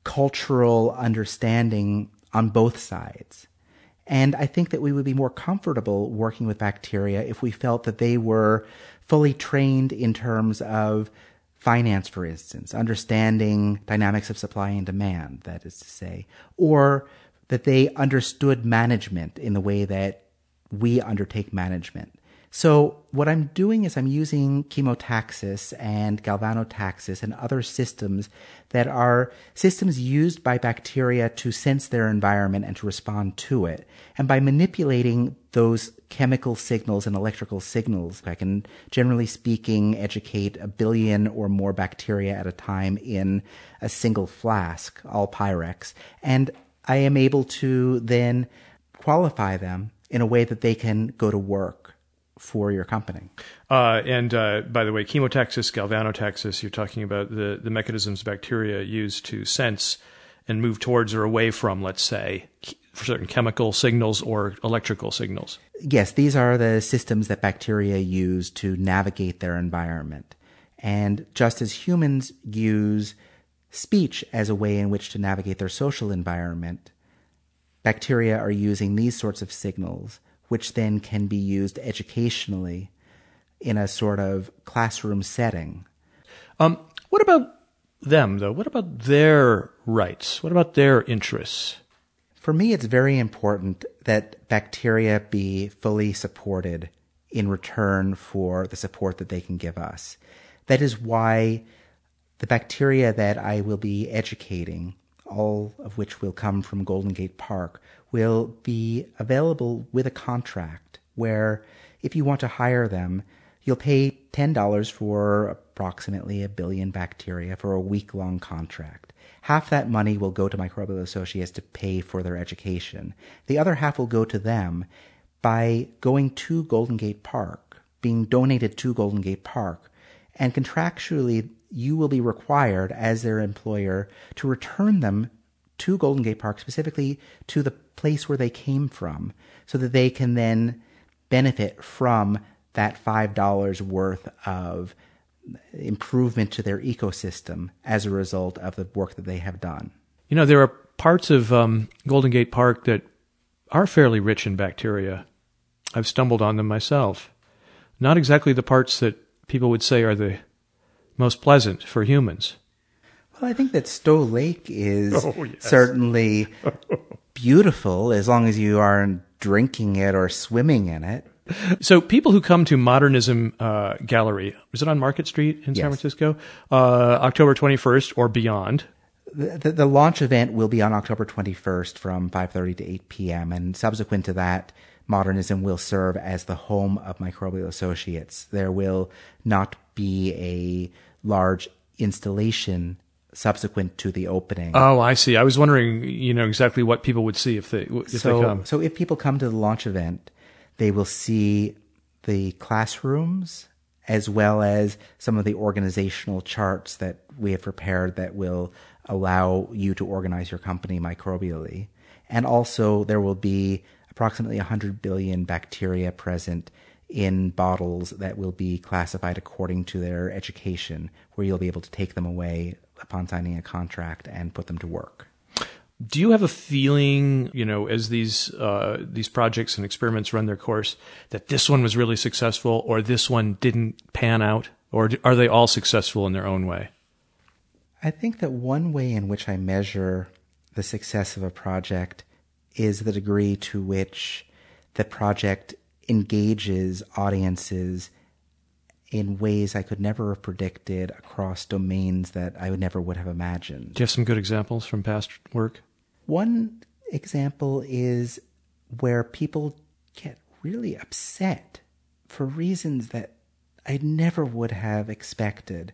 cultural understanding on both sides. And I think that we would be more comfortable working with bacteria if we felt that they were fully trained in terms of finance, for instance, understanding dynamics of supply and demand, that is to say, or that they understood management in the way that we undertake management. So what I'm doing is I'm using chemotaxis and galvanotaxis and other systems that are systems used by bacteria to sense their environment and to respond to it. And by manipulating those chemical signals and electrical signals, I can, generally speaking, educate a billion or more bacteria at a time in a single flask, all Pyrex. And I am able to then qualify them in a way that they can go to work for your company. Uh, and uh, by the way, chemotaxis, galvanotaxis, you're talking about the, the mechanisms bacteria use to sense and move towards or away from, let's say, for certain chemical signals or electrical signals. Yes, these are the systems that bacteria use to navigate their environment. And just as humans use speech as a way in which to navigate their social environment, bacteria are using these sorts of signals which then can be used educationally in a sort of classroom setting. Um, what about them, though? What about their rights? What about their interests? For me, it's very important that bacteria be fully supported in return for the support that they can give us. That is why the bacteria that I will be educating, all of which will come from Golden Gate Park, will be available with a contract where if you want to hire them, you'll pay $10 for approximately a billion bacteria for a week long contract. Half that money will go to Microbial Associates to pay for their education. The other half will go to them by going to Golden Gate Park, being donated to Golden Gate Park. And contractually, you will be required as their employer to return them to Golden Gate Park, specifically to the place where they came from, so that they can then benefit from that $5 worth of improvement to their ecosystem as a result of the work that they have done. You know, there are parts of um, Golden Gate Park that are fairly rich in bacteria. I've stumbled on them myself. Not exactly the parts that people would say are the most pleasant for humans. Well, I think that Stow Lake is oh, yes. certainly beautiful as long as you aren't drinking it or swimming in it. So, people who come to Modernism uh, Gallery, is it on Market Street in yes. San Francisco, uh, October 21st or beyond? The, the, the, launch event will be on October 21st from 5:30 to 8 p.m. and subsequent to that, Modernism will serve as the home of Microbial Associates. There will not be a large installation subsequent to the opening. Oh, I see. I was wondering, you know, exactly what people would see if they if so, they come. So if people come to the launch event, they will see the classrooms as well as some of the organizational charts that we have prepared that will allow you to organize your company microbially. And also there will be approximately 100 billion bacteria present in bottles that will be classified according to their education, where you'll be able to take them away upon signing a contract and put them to work. Do you have a feeling, you know, as these uh, these projects and experiments run their course, that this one was really successful, or this one didn't pan out, or are they all successful in their own way? I think that one way in which I measure the success of a project is the degree to which the project engages audiences in ways I could never have predicted across domains that I would never would have imagined. Do you have some good examples from past work? One example is where people get really upset for reasons that I never would have expected,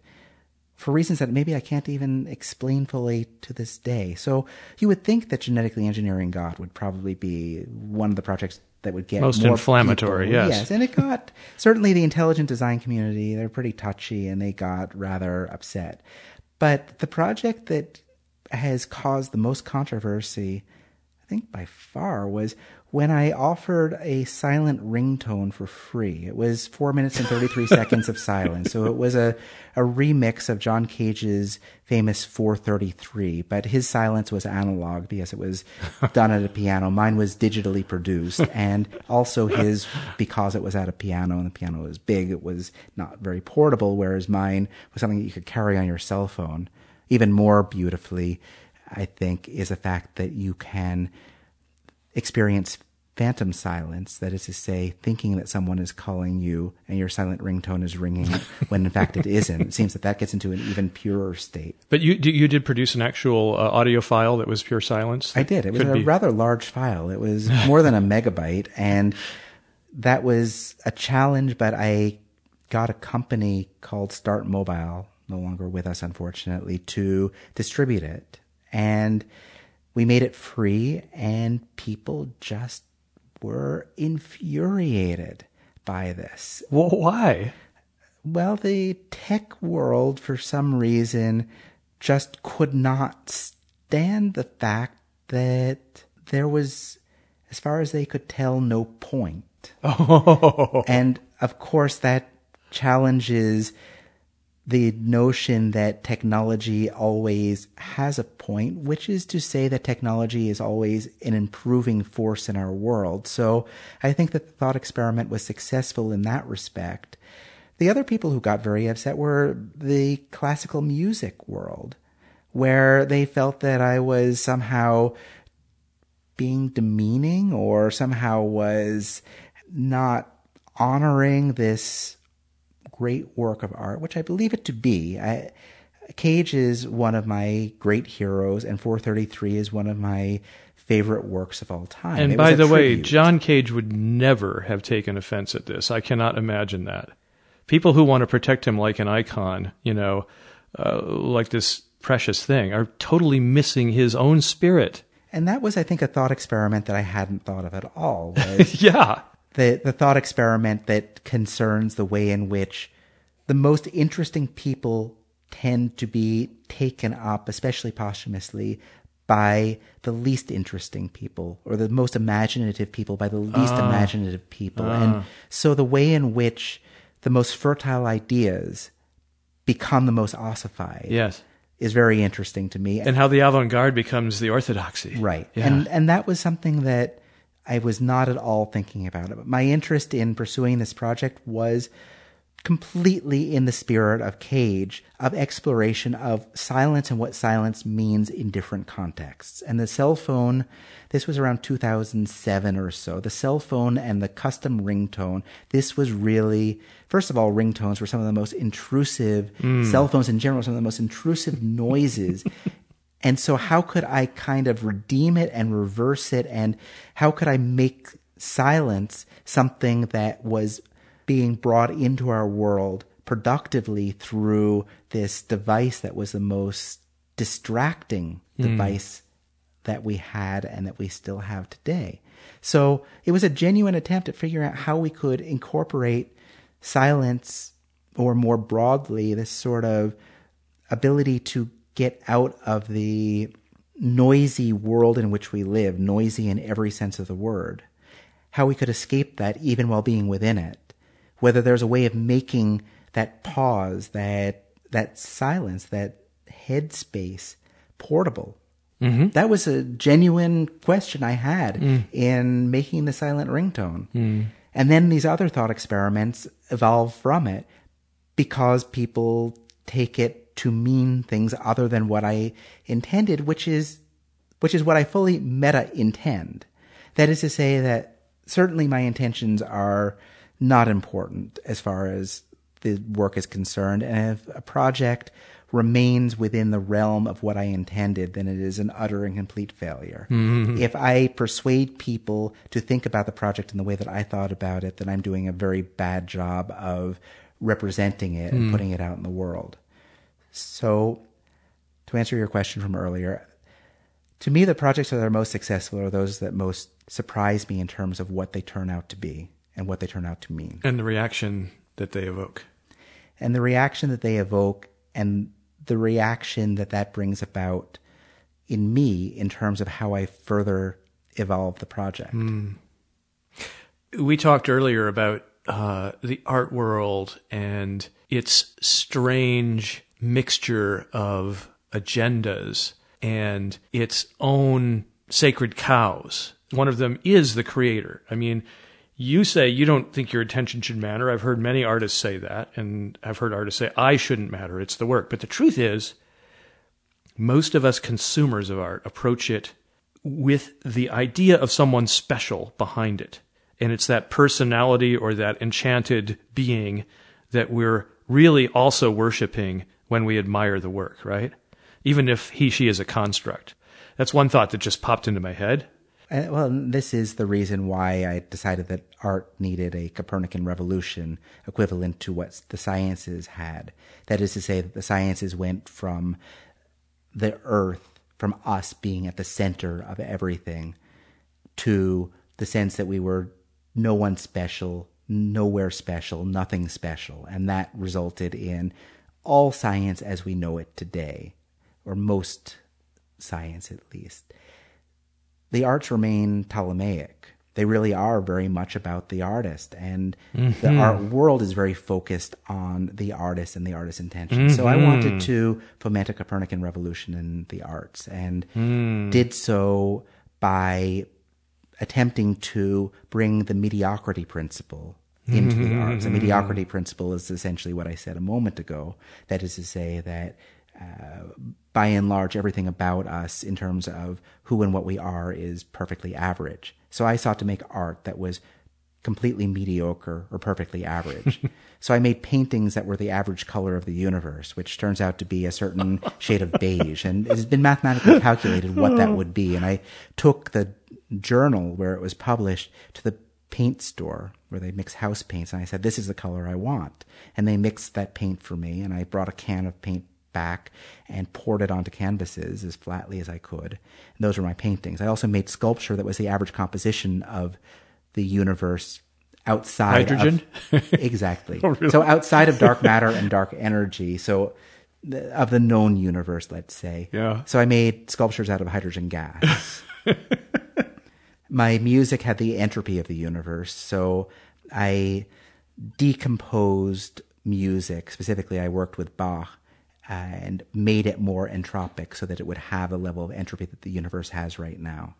for reasons that maybe I can't even explain fully to this day. So you would think that genetically engineering God would probably be one of the projects that would get most inflammatory. People. Yes, yes, and it got certainly the intelligent design community. They're pretty touchy, and they got rather upset. But the project that has caused the most controversy, I think by far, was when I offered a silent ringtone for free. It was four minutes and 33 seconds of silence. So it was a, a remix of John Cage's famous 433, but his silence was analog because it was done at a piano. Mine was digitally produced and also his, because it was at a piano and the piano was big, it was not very portable, whereas mine was something that you could carry on your cell phone. Even more beautifully, I think, is the fact that you can experience phantom silence, that is to say, thinking that someone is calling you and your silent ringtone is ringing when in fact it isn't. It seems that that gets into an even purer state. But you you did produce an actual uh, audio file that was pure silence. I did. It was Could a be- rather large file. It was more than a megabyte, and that was a challenge. But I got a company called Start Mobile, no longer with us, unfortunately, to distribute it, and we made it free, and people just were infuriated by this. Well, why? Well, the tech world, for some reason, just could not stand the fact that there was, as far as they could tell, no point. Oh, And of course, that challenges the notion that technology always has a point, which is to say that technology is always an improving force in our world. So I think that the thought experiment was successful in that respect. The other people who got very upset were the classical music world, where they felt that I was somehow being demeaning or somehow was not honoring this great work of art, which I believe it to be. I, Cage is one of my great heroes, and 433 is one of my favorite works of all time. and It by the way. John Cage would never have taken offense at this. I cannot imagine that. People who want to protect him like an icon, you know, uh, like this precious thing, are totally missing his own spirit. and that was, I think, a thought experiment that I hadn't thought of at all. Was Yeah. The the thought experiment that concerns the way in which the most interesting people tend to be taken up, especially posthumously, by the least interesting people, or the most imaginative people by the least ah. imaginative people. Ah. And so the way in which the most fertile ideas become the most ossified Yes. is very interesting to me. And how the avant-garde becomes the orthodoxy. Right. Yeah. And and that was something that I was not at all thinking about. It. But my interest in pursuing this project was completely in the spirit of Cage, of exploration of silence and what silence means in different contexts. And the cell phone, this was around 2007 or so. The cell phone and the custom ringtone, this was really, first of all, ringtones were some of the most intrusive, mm. cell phones in general, some of the most intrusive noises and so, how could I kind of redeem it and reverse it? And how could I make silence something that was being brought into our world productively through this device that was the most distracting hmm. device that we had and that we still have today? So, it was a genuine attempt at figuring out how we could incorporate silence or more broadly, this sort of ability to get out of the noisy world in which we live, noisy in every sense of the word, how we could escape that even while being within it, whether there's a way of making that pause, that that silence, that headspace portable. Mm-hmm. That was a genuine question I had in making the silent ringtone. And then these other thought experiments evolve from it because people take it to mean things other than what I intended, which is which is what I fully meta intend. That is to say that certainly my intentions are not important as far as the work is concerned, and if a project remains within the realm of what I intended, then it is an utter and complete failure. Mm-hmm. If I persuade people to think about the project in the way that I thought about it, then I'm doing a very bad job of representing it and hmm. putting it out in the world. So, to answer your question from earlier, to me, the projects that are most successful are those that most surprise me in terms of what they turn out to be and what they turn out to mean. And the reaction that they evoke. And the reaction that they evoke and the reaction that that brings about in me in terms of how I further evolve the project. We talked earlier about uh, the art world and its strange mixture of agendas and its own sacred cows. One of them is the creator. I mean, you say you don't think your attention should matter. I've heard many artists say that, and I've heard artists say, I shouldn't matter. It's the work. But the truth is, most of us consumers of art approach it with the idea of someone special behind it. And it's that personality or that enchanted being that we're really also worshiping when we admire the work, right? Even if he, she is a construct. That's one thought that just popped into my head. Well, this is the reason why I decided that art needed a Copernican revolution equivalent to what the sciences had. That is to say, that the sciences went from the earth, from us being at the center of everything, to the sense that we were no one special, nowhere special, nothing special. And that resulted in all science as we know it today, or most science at least. The arts remain Ptolemaic. They really are very much about the artist, and mm-hmm. the art world is very focused on the artist and the artist's intention. Mm-hmm. So I wanted to foment a Copernican revolution in the arts, and mm. did so by attempting to bring the mediocrity principle into the arts. The mediocrity principle is essentially what I said a moment ago. That is to say that uh, by and large, everything about us in terms of who and what we are is perfectly average. So I sought to make art that was completely mediocre or perfectly average. so I made paintings that were the average color of the universe, which turns out to be a certain shade of beige. And it has been mathematically calculated what that would be. And I took the journal where it was published to the paint store where they mix house paints. And I said, this is the color I want. And they mixed that paint for me. And I brought a can of paint back and poured it onto canvases as flatly as I could. And those were my paintings. I also made sculpture that was the average composition of the universe outside hydrogen. Of, exactly. oh, really? So outside of dark matter and dark energy. So of the known universe, let's say. Yeah. So I made sculptures out of hydrogen gas. my music had the entropy of the universe. So I decomposed music. Specifically, I worked with Bach and made it more entropic so that it would have a level of entropy that the universe has right now.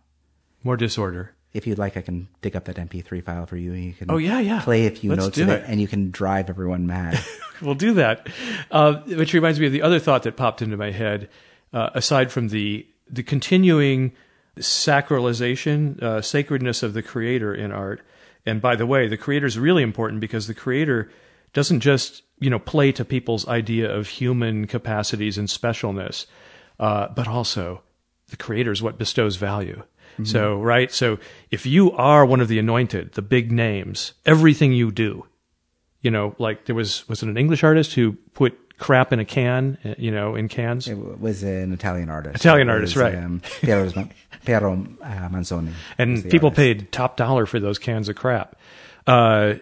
More disorder. If you'd like, I can dig up that MP3 file for you. And you can oh yeah yeah play a few Let's notes of it. it. and you can drive everyone mad. we'll do that. Uh, which reminds me of the other thought that popped into my head. Uh, aside from the the continuing sacralization, uh, sacredness of the creator in art. And by the way, the creator is really important because the creator doesn't just you know play to people's idea of human capacities and specialness, uh, but also the creator is what bestows value. Mm-hmm. So right, so if you are one of the anointed, the big names, everything you do, you know, like there was was it an English artist who put crap in a can, uh, you know, in cans. It was an Italian artist. Italian artist, right? Um, Piero, Piero uh, Manzoni. And people artist. paid top dollar for those cans of crap. Uh,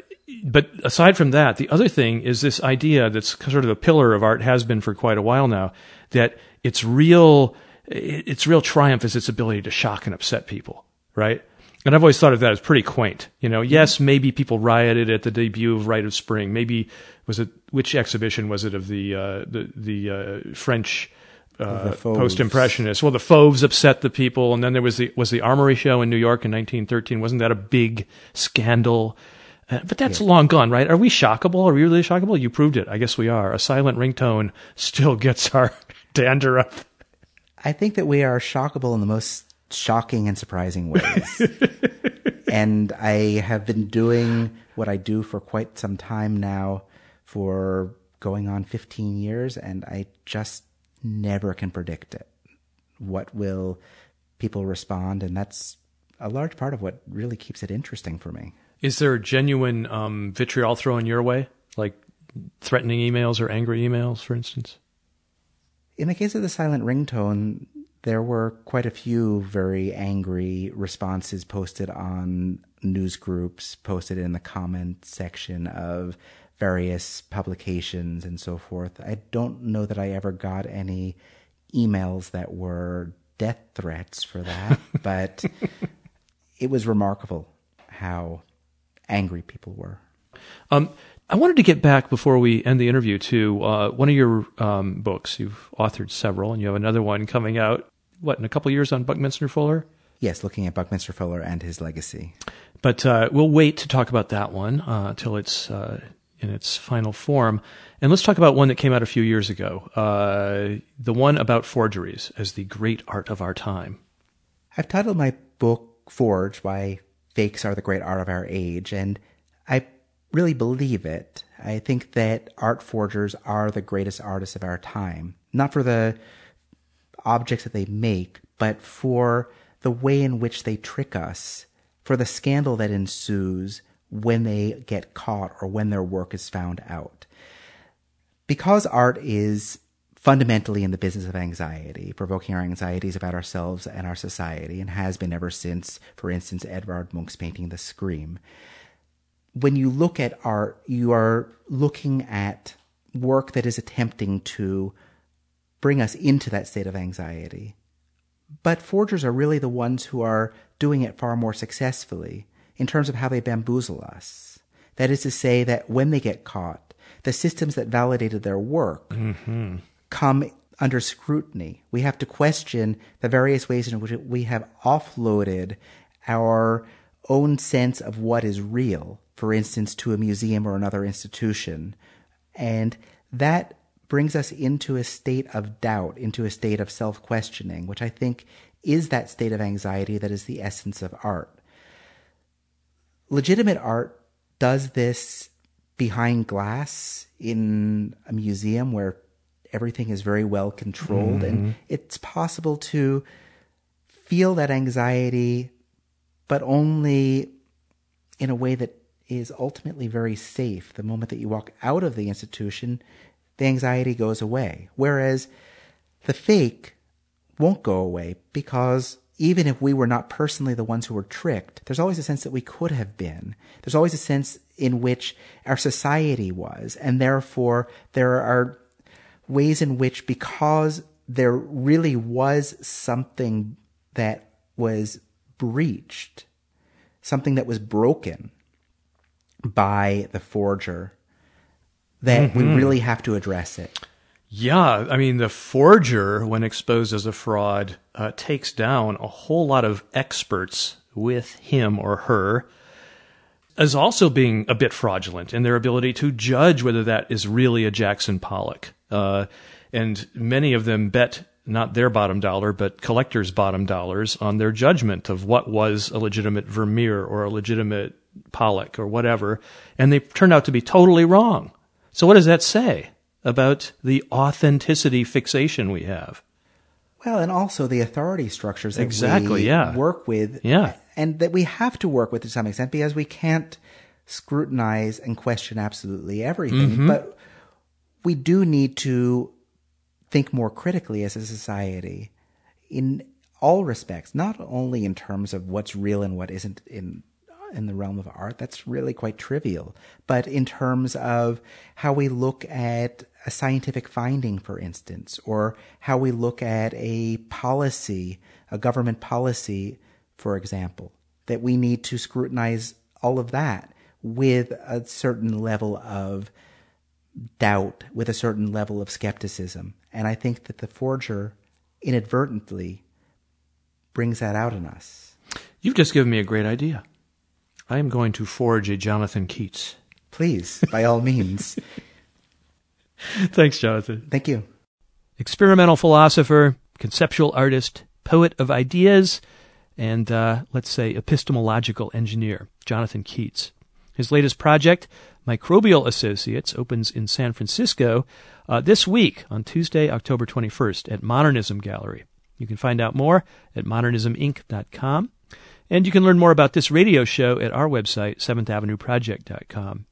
but aside from that, the other thing is this idea that's sort of a pillar of art has been for quite a while now that its real its real triumph is its ability to shock and upset people, right? And I've always thought of that as pretty quaint. You know, yes, maybe people rioted at the debut of Rite of Spring. Maybe was it which exhibition was it of the uh, the the uh, French uh, post impressionists? Well, the Fauves upset the people, and then there was the was the Armory show in New York in 1913. Wasn't that a big scandal? Uh, but that's yeah. long gone, right? Are we shockable? Are we really shockable? You proved it. I guess we are. A silent ringtone still gets our dander up. I think that we are shockable in the most shocking and surprising ways. and I have been doing what I do for quite some time now for going on 15 years, and I just never can predict it. What will people respond? And that's a large part of what really keeps it interesting for me. Is there genuine um, vitriol thrown your way, like threatening emails or angry emails, for instance? In the case of the silent ringtone, there were quite a few very angry responses posted on news groups, posted in the comment section of various publications and so forth. I don't know that I ever got any emails that were death threats for that, but it was remarkable how angry people were. Um, I wanted to get back before we end the interview to uh, one of your um, books. You've authored several, and you have another one coming out. What in a couple years on Buckminster Fuller? Yes, looking at Buckminster Fuller and his legacy. But uh, we'll wait to talk about that one uh, it's uh, in its final form. And let's talk about one that came out a few years ago uh, the one about forgeries as the great art of our time. I've titled my book Forged Why Fakes Are the Great Art of Our Age, and I really believe it. I think that art forgers are the greatest artists of our time, not for the objects that they make, but for the way in which they trick us, for the scandal that ensues when they get caught or when their work is found out. Because art is fundamentally in the business of anxiety, provoking our anxieties about ourselves and our society, and has been ever since, for instance, Edvard Munch's painting The Scream. When you look at art, you are looking at work that is attempting to bring us into that state of anxiety. But forgers are really the ones who are doing it far more successfully in terms of how they bamboozle us. That is to say, that when they get caught, the systems that validated their work mm-hmm. come under scrutiny. We have to question the various ways in which we have offloaded our own sense of what is real, for instance, to a museum or another institution. And that brings us into a state of doubt, into a state of self questioning, which I think is that state of anxiety that is the essence of art. Legitimate art does this behind glass in a museum where everything is very well controlled, mm-hmm. and it's possible to feel that anxiety, but only in a way that is ultimately very safe. The moment that you walk out of the institution, the anxiety goes away. Whereas the fake won't go away because even if we were not personally the ones who were tricked, there's always a sense that we could have been. There's always a sense in which our society was. And therefore, there are ways in which, because there really was something that was breached, something that was broken by the forger, that mm-hmm. we really have to address it. Yeah, I mean, the forger, when exposed as a fraud, uh, takes down a whole lot of experts with him or her, as also being a bit fraudulent in their ability to judge whether that is really a Jackson Pollock. Uh, and many of them bet not their bottom dollar, but collectors' bottom dollars on their judgment of what was a legitimate Vermeer or a legitimate Pollock or whatever, and they turned out to be totally wrong. So what does that say about the authenticity fixation we have? Well, and also the authority structures that exactly, we yeah. work with. Yeah. And that we have to work with to some extent because we can't scrutinize and question absolutely everything. Mm-hmm. But we do need to think more critically as a society in all respects, not only in terms of what's real and what isn't in in the realm of art, that's really quite trivial. But in terms of how we look at a scientific finding, for instance, or how we look at a policy, a government policy, for example, that we need to scrutinize all of that with a certain level of doubt, with a certain level of skepticism. And I think that the forger inadvertently brings that out in us. You've just given me a great idea. I am going to forge a Jonathon Keats. Please, by all means. Thanks, Jonathon. Thank you. Experimental philosopher, conceptual artist, poet of ideas, and uh, let's say epistemological engineer, Jonathon Keats. His latest project, Microbial Associates, opens in San Francisco uh, this week on Tuesday, October 21st at Modernism Gallery. You can find out more at modernisminc.com. And you can learn more about this radio show at our website, 7thavenueproject.com.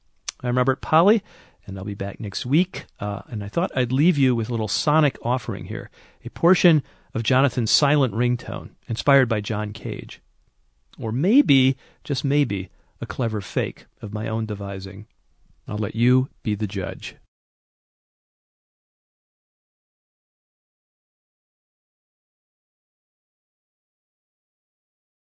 I'm Robert Pollie, and I'll be back next week. Uh, and I thought I'd leave you with a little sonic offering here a portion of Jonathon's silent ringtone, inspired by John Cage. Or maybe, just maybe, a clever fake of my own devising. I'll let you be the judge.